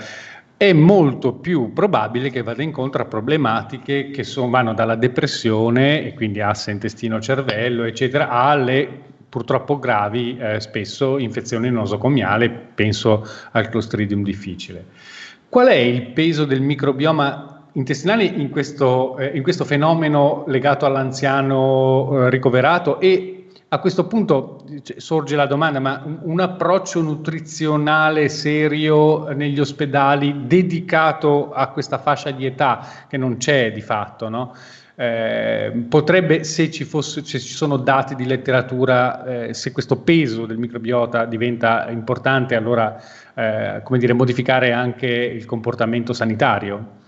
è molto più probabile che vada incontro a problematiche che sono, vanno dalla depressione e quindi asse intestino-cervello, eccetera, alle purtroppo gravi, eh, spesso infezioni nosocomiale, penso al Clostridium difficile. Qual è il peso del microbioma intestinali in questo, eh, in questo fenomeno legato all'anziano eh, ricoverato e a questo punto cioè, sorge la domanda, ma un, un, approccio nutrizionale serio negli ospedali dedicato a questa fascia di età che non c'è di fatto, no? eh, potrebbe, se ci, fosse, se ci, sono dati di letteratura, eh, se questo peso del microbiota diventa importante, allora eh, dire, modificare anche il comportamento sanitario?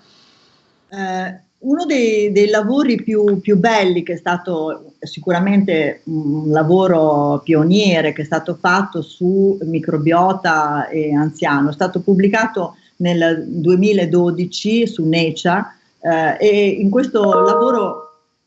Eh, uno dei, dei lavori più, più, belli, che è stato sicuramente un lavoro pioniere, che è stato fatto su microbiota e anziano, è stato pubblicato nel 2012 su Nature eh, e in questo lavoro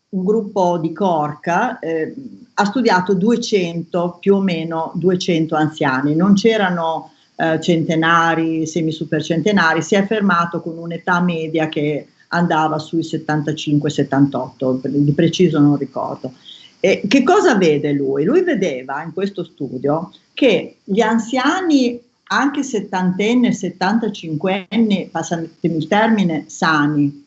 un gruppo di Corca eh, ha studiato 200, più o meno 200 anziani, non c'erano eh, centenari, semisupercentenari, si è fermato con un'età media che andava sui 75-78, di preciso non ricordo. E che cosa vede lui? Lui vedeva in questo studio che gli anziani, anche settantenni e settantacinquenni, passatemi il termine, sani,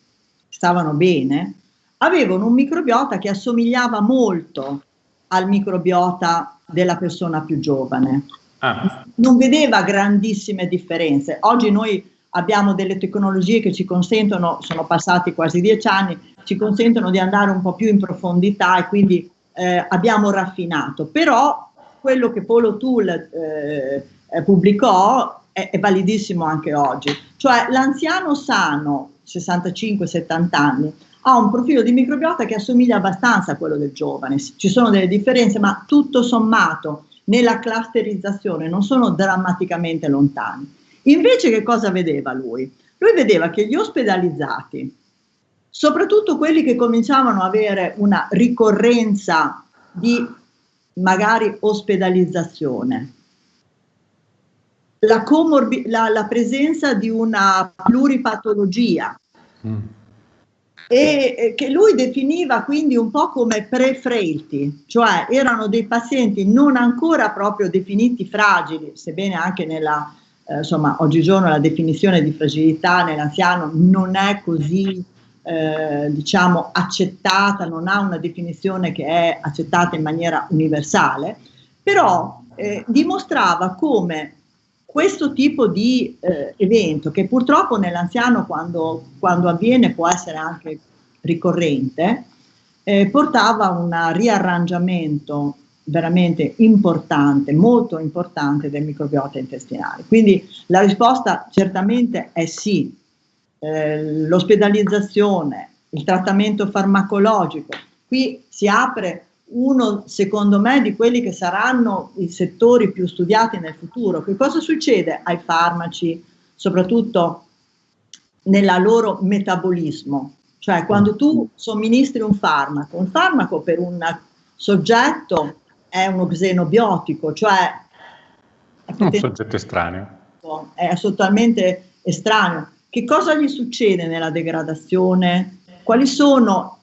stavano bene, avevano un microbiota che assomigliava molto al microbiota della persona più giovane. Ah. Non vedeva grandissime differenze. Oggi noi abbiamo delle tecnologie che ci consentono, sono passati quasi dieci anni, ci consentono di andare un po' più in profondità e quindi eh, abbiamo raffinato. Però quello che Polo Tool eh, eh pubblicò è, è, validissimo anche oggi. Cioè l'anziano sano, 65-70 anni, ha un profilo di microbiota che assomiglia abbastanza a quello del giovane. Ci sono delle differenze, ma tutto sommato nella clusterizzazione non sono drammaticamente lontani. Invece che cosa vedeva lui? Lui vedeva che gli ospedalizzati, soprattutto quelli che cominciavano ad avere una ricorrenza di magari ospedalizzazione, la, comorbi- la, la presenza di una pluripatologia, mm. e, e che lui definiva quindi un po' come pre-frailty, cioè erano dei pazienti non ancora proprio definiti fragili, sebbene anche nella eh, insomma, oggigiorno la definizione di fragilità nell'anziano non è così, eh, diciamo, accettata, non ha una definizione che è accettata in maniera universale, però eh, dimostrava come questo tipo di eh, evento, che purtroppo nell'anziano quando, quando, avviene può essere anche ricorrente, eh, portava a un riarrangiamento veramente importante, molto importante del microbiota intestinale. Quindi la risposta certamente è sì. Eh, l'ospedalizzazione, il trattamento farmacologico, qui si apre uno, secondo me, di quelli che saranno i settori più studiati nel futuro. Che cosa succede ai farmaci, soprattutto nella loro metabolismo. Cioè quando tu somministri un farmaco, un farmaco per un soggetto è uno xenobiotico, cioè è un soggetto estraneo. È totalmente estraneo. Che cosa gli succede nella degradazione? Quali sono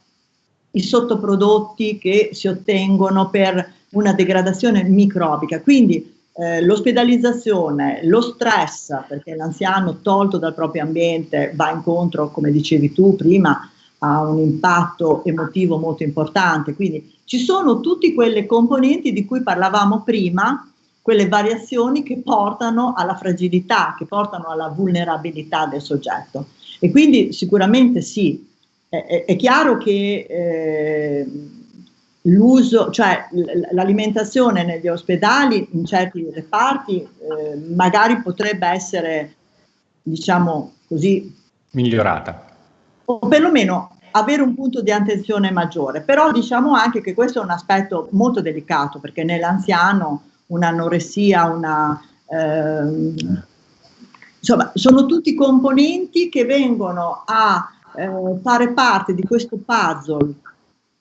i sottoprodotti che si ottengono per una degradazione microbica? Quindi eh, l'ospedalizzazione, lo stress, perché l'anziano tolto dal proprio ambiente va incontro, come dicevi tu prima, a un impatto emotivo molto importante. Quindi ci sono tutte quelle componenti di cui parlavamo prima, quelle variazioni che portano alla fragilità, che portano alla vulnerabilità del soggetto. E quindi sicuramente sì, è, è chiaro che eh, l'uso, cioè l'alimentazione negli ospedali in certi reparti eh, magari potrebbe essere, diciamo così, migliorata. O perlomeno avere un punto di attenzione maggiore, però diciamo anche che questo è un aspetto molto delicato perché nell'anziano un'anoressia, una... Ehm, insomma, sono tutti componenti che vengono a eh, fare parte di questo puzzle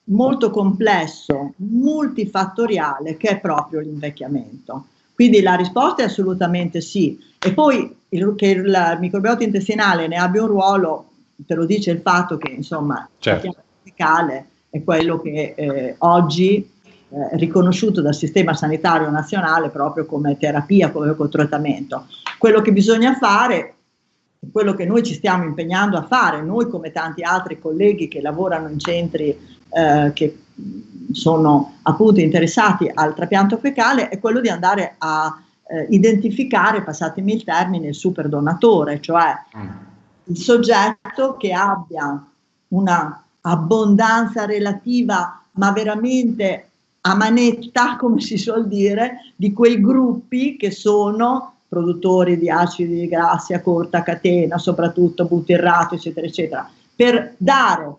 molto complesso, multifattoriale, che è proprio l'invecchiamento. Quindi la risposta è assolutamente sì. E poi il, che il microbiota intestinale ne abbia un ruolo, te lo dice il fatto che insomma certo. il fecale è quello che eh, oggi è riconosciuto dal sistema sanitario nazionale proprio come terapia, come trattamento. Quello che bisogna fare quello che noi ci stiamo impegnando a fare, noi come tanti altri colleghi che lavorano in centri eh, che sono appunto interessati al trapianto fecale, è quello di andare a eh, identificare, passatemi il termine, il superdonatore, cioè mm. Il soggetto che abbia una abbondanza relativa, ma veramente a manetta, [LAUGHS] come si suol dire, di quei gruppi che sono produttori di acidi grassi a corta catena, soprattutto butirrato, eccetera, eccetera, per dare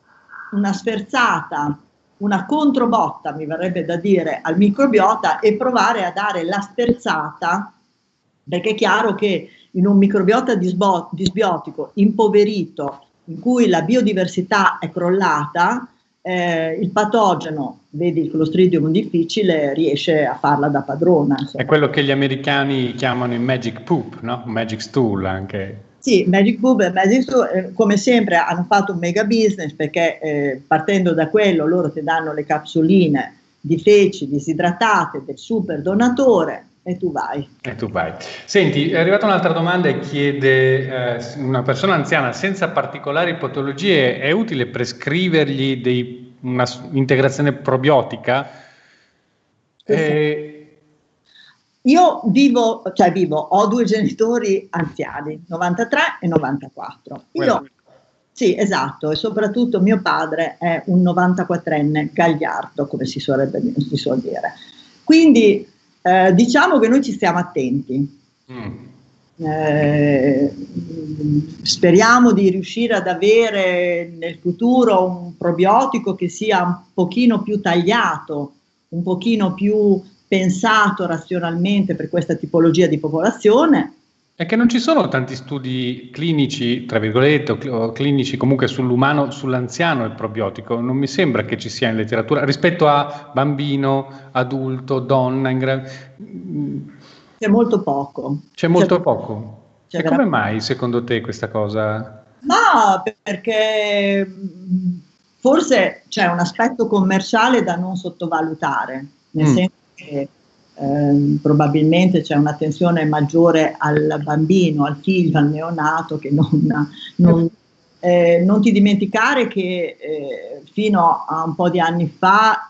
una sferzata, una controbotta, mi verrebbe da dire, al microbiota e provare a dare la sferzata, perché è chiaro che in un microbiota disbiotico impoverito, in cui la biodiversità è crollata, eh, il patogeno, vedi il clostridium difficile, riesce a farla da padrona. Insomma. È quello che gli americani chiamano il magic poop, no? Magic stool anche. Sì, Magic Poop e Magic Stool, eh, come sempre hanno fatto un mega business perché eh, partendo da quello loro ti danno le capsuline di feci disidratate del super donatore, e tu vai. E tu vai. Senti, è arrivata un'altra domanda e chiede, eh, una persona anziana senza particolari patologie, è utile prescrivergli dei, una integrazione probiotica? Eh, io vivo, cioè vivo, ho due genitori anziani, 93 e 94. Io, sì, esatto, e soprattutto mio padre è un 94enne gagliardo, come si, suorebbe, si suol dire. Quindi eh, diciamo che noi ci stiamo attenti. Mm. Eh, speriamo di riuscire ad avere nel futuro un probiotico che sia un pochino più tagliato, un pochino più pensato razionalmente per questa tipologia di popolazione è che non ci sono tanti studi clinici, tra virgolette, o clinici comunque sull'umano, sull'anziano il probiotico. Non mi sembra che ci sia in letteratura rispetto a bambino, adulto, donna. In gra... C'è molto poco. C'è molto c'è, poco. C'è e come mai secondo te questa cosa? Ma perché forse c'è un aspetto commerciale da non sottovalutare, nel mm. senso che eh, probabilmente c'è un'attenzione maggiore al bambino, al figlio, al neonato che non, non, eh, non ti dimenticare che eh, fino a un po' di anni fa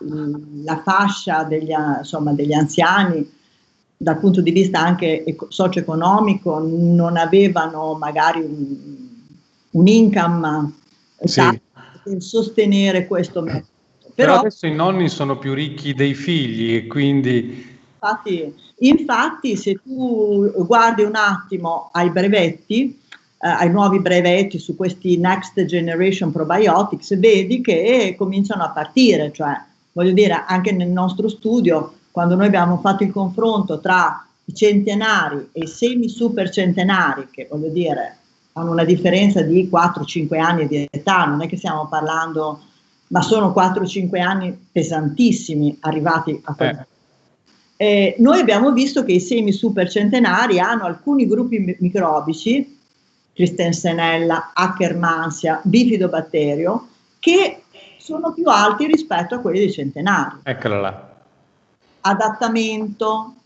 la fascia degli, insomma, degli anziani dal punto di vista anche socio-economico non avevano magari un, un income sì. per sostenere questo metodo. Però, Però adesso i nonni sono più ricchi dei figli e quindi Infatti, infatti, se tu guardi un attimo ai brevetti, eh, ai nuovi brevetti su questi next generation probiotics, vedi che cominciano a partire, cioè voglio dire, anche nel nostro studio, quando noi abbiamo fatto il confronto tra i centenari e i semi super centenari, che voglio dire, hanno una differenza di 4-5 anni di età, non è che stiamo parlando, ma sono 4-5 anni pesantissimi arrivati a quel eh. Eh, noi abbiamo visto che i semi supercentenari hanno alcuni gruppi microbici, Christensenella, Akkermansia, bifidobatterio, che sono più alti rispetto a quelli dei centenari. Eccola là. Adattamento,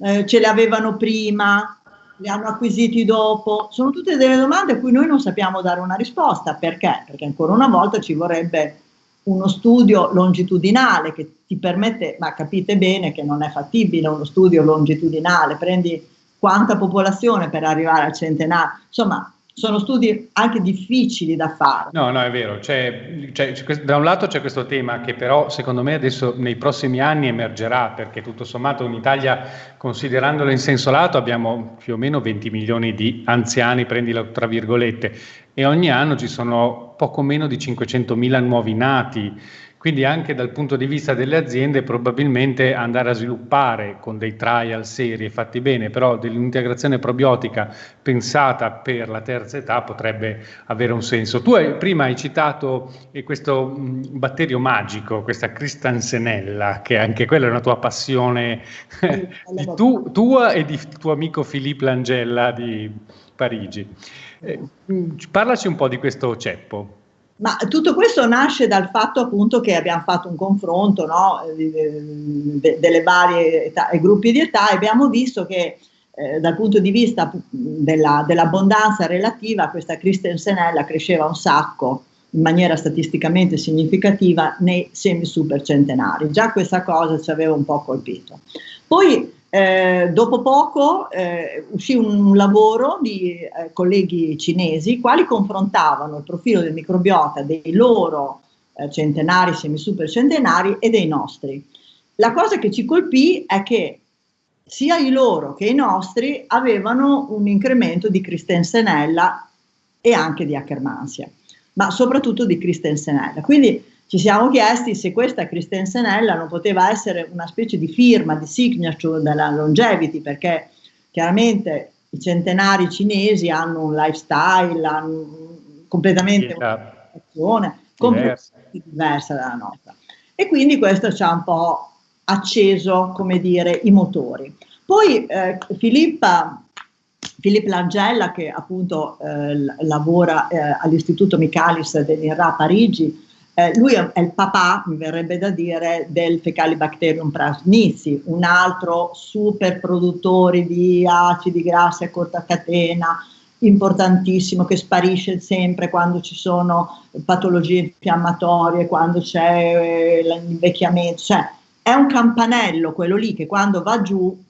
eh, ce le avevano prima, li hanno acquisiti dopo? Sono tutte delle domande a cui noi non sappiamo dare una risposta. Perché? Perché ancora una volta ci vorrebbe uno studio longitudinale che ti permette, ma capite bene che non è fattibile uno studio longitudinale, prendi quanta popolazione per arrivare al centenario, insomma sono studi anche difficili da fare. No, no, è vero. C'è, c'è, da un lato c'è questo tema che però secondo me adesso nei prossimi anni emergerà, perché tutto sommato in Italia, considerandolo in senso lato, abbiamo più o meno 20 milioni di anziani, prendila tra virgolette, e ogni anno ci sono poco meno di 500 mila nuovi nati quindi anche dal punto di vista delle aziende probabilmente andare a sviluppare con dei trial seri e fatti bene, però dell'integrazione probiotica pensata per la terza età potrebbe avere un senso. Tu hai, prima hai citato eh, questo mh, batterio magico, questa Cristansenella, che anche quella è una tua passione [LAUGHS] di tu, tua e di tuo amico Filippo Langella di Parigi. Eh, parlaci un po' di questo ceppo. Ma tutto questo nasce dal fatto appunto che abbiamo fatto un confronto no, de, delle varie età, gruppi di età e abbiamo visto che eh, dal punto di vista della, dell'abbondanza relativa questa Christensenella cresceva un sacco in maniera statisticamente significativa nei semi supercentenari. Già questa cosa ci aveva un po' colpito. Poi eh, dopo poco eh, uscì un lavoro di eh, colleghi cinesi, quali confrontavano il profilo del microbiota dei loro eh, centenari, semisupercentenari e dei nostri. La cosa che ci colpì è che sia i loro che i nostri avevano un incremento di Christensenella e anche di Akkermansia, ma soprattutto di Christensenella. Quindi ci siamo chiesti se questa Christensenella non poteva essere una specie di firma, di signature della longevity, perché chiaramente i centenari cinesi hanno un lifestyle, hanno completamente una situazione completamente diversa dalla nostra. E quindi questo ci ha un po' acceso, come dire, i motori. Poi eh, Filippa Filippo Langella, che appunto eh, lavora eh, all'Istituto Michaelis dell'INRA a Parigi, eh, lui è, il papà, mi verrebbe da dire, del Fecalibacterium prasnizi, un altro super produttore di acidi grassi a corta catena, importantissimo, che sparisce sempre quando ci sono patologie infiammatorie, quando c'è eh, l'invecchiamento, cioè è un campanello quello lì che quando va giù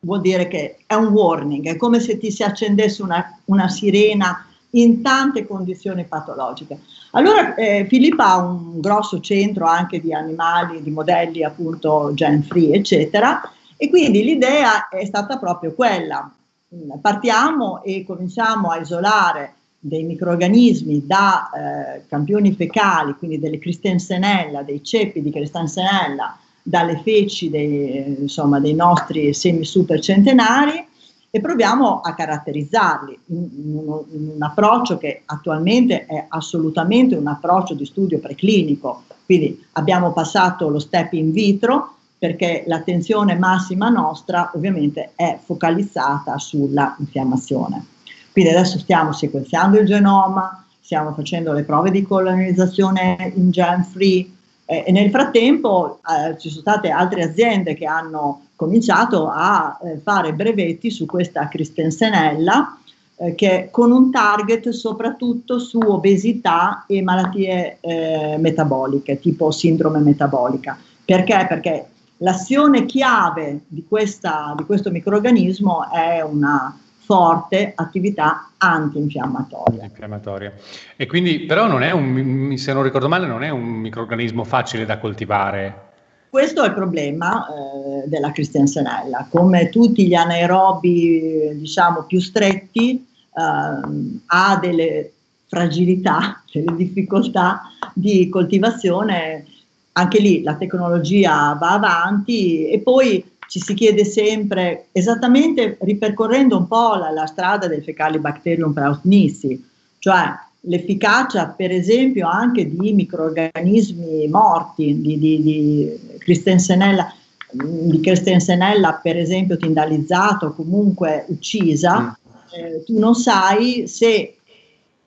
vuol dire che è un warning, è come se ti si accendesse una, una sirena in tante condizioni patologiche. Allora eh, Filippa ha un grosso centro anche di animali, di modelli appunto gen free, eccetera, e quindi l'idea è stata proprio quella. Partiamo e cominciamo a isolare dei microorganismi da eh, campioni fecali, quindi delle cristensenella, dei ceppi di cristensenella, dalle feci dei, insomma, dei nostri semi super centenari e proviamo a caratterizzarli in, in, in, un approccio che attualmente è assolutamente un approccio di studio preclinico. Quindi abbiamo passato lo step in vitro perché l'attenzione massima nostra ovviamente è focalizzata sulla infiammazione. Quindi adesso stiamo sequenziando il genoma, stiamo facendo le prove di colonizzazione in gen free eh, e nel frattempo eh, ci sono state altre aziende che hanno cominciato a eh, fare brevetti su questa Christensenella eh, che con un target soprattutto su obesità e malattie eh, metaboliche, tipo sindrome metabolica. Perché? Perché l'azione chiave di, questa, di questo microorganismo è una forte attività antinfiammatoria. Antinfiammatoria. E quindi, però non è un, se non ricordo male, non è un microorganismo facile da coltivare. Questo è il problema eh, della Christiansenella. Come tutti gli anaerobi, diciamo, più stretti, eh, ha delle fragilità, [LAUGHS] delle difficoltà di coltivazione. Anche lì la tecnologia va avanti e poi ci si chiede sempre, esattamente ripercorrendo un po' la, la strada del Fecalibacterium prausnici, cioè l'efficacia per esempio anche di microorganismi morti, di, di, di Christensenella, di Christensenella per esempio tindalizzata o comunque uccisa, mm. eh, tu non sai se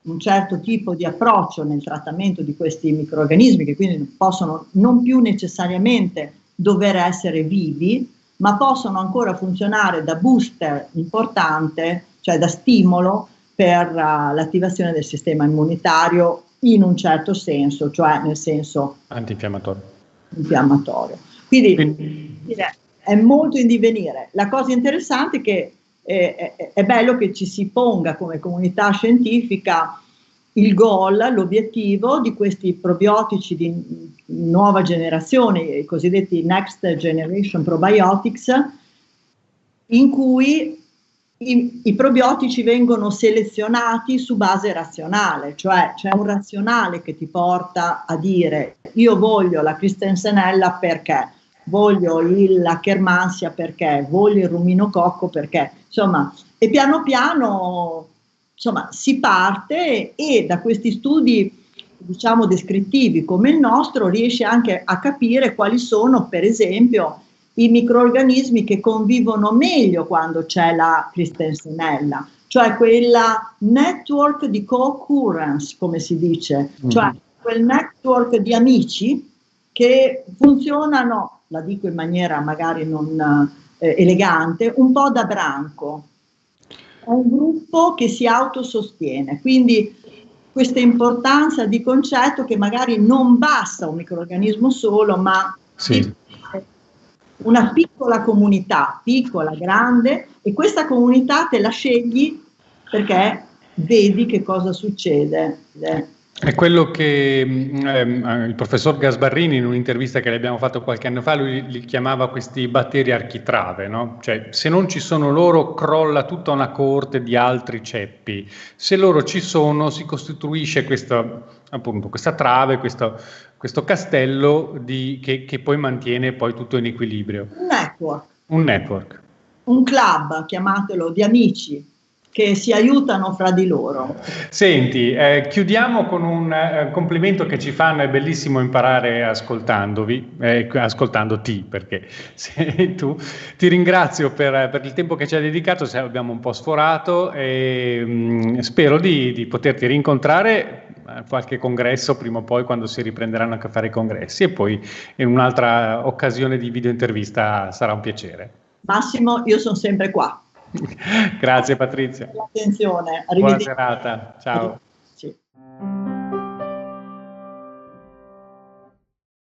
un certo tipo di approccio nel trattamento di questi microorganismi che quindi possono non più necessariamente dover essere vivi, ma possono ancora funzionare da booster importante, cioè da stimolo per uh, l'attivazione del sistema immunitario in un certo senso, cioè nel senso antinfiammatorio. infiammatorio. Quindi, Quindi, è molto in divenire. La cosa interessante è che eh, è, è bello che ci si ponga come comunità scientifica il goal, l'obiettivo di questi probiotici di nuova generazione, i cosiddetti Next Generation Probiotics, in cui i, i, probiotici vengono selezionati su base razionale, cioè c'è un razionale che ti porta a dire io voglio la Christensenella perché, voglio il, la Kermansia perché, voglio il ruminococco perché, insomma, e piano piano insomma, si parte e da questi studi diciamo descrittivi come il nostro riesce anche a capire quali sono per esempio i microorganismi che convivono meglio quando c'è la Christensenella, cioè quella network di co-occurrence, come si dice, mm. cioè quel network di amici che funzionano, la dico in maniera magari non eh, elegante, un po' da branco. È un gruppo che si autosostiene, quindi questa importanza di concetto che magari non basta un microorganismo solo, ma sì una piccola comunità, piccola, grande, e questa comunità te la scegli perché vedi che cosa succede. È quello che ehm, il professor Gasbarrini in un'intervista che le abbiamo fatto qualche anno fa, lui li chiamava questi batteri architrave, no? Cioè se non ci sono loro crolla tutta una corte di altri ceppi, se loro ci sono si costituisce questa, appunto, questa trave, questo, questo castello di, che, che, poi mantiene poi tutto in equilibrio. Un network. Un network. Un club, chiamatelo, di amici che si aiutano fra di loro. Senti, eh, chiudiamo con un eh, complimento che ci fanno, è bellissimo imparare ascoltandovi, eh, ascoltandoti, perché [LAUGHS] sei tu. Ti ringrazio per, per, il tempo che ci hai dedicato, se abbiamo un po' sforato e mh, mm, spero di, di poterti rincontrare qualche congresso prima o poi quando si riprenderanno anche a fare i congressi e poi in un'altra occasione di video intervista sarà un piacere. Massimo, io sono sempre qua. Grazie Patrizia. Attenzione. Buona serata. Ciao.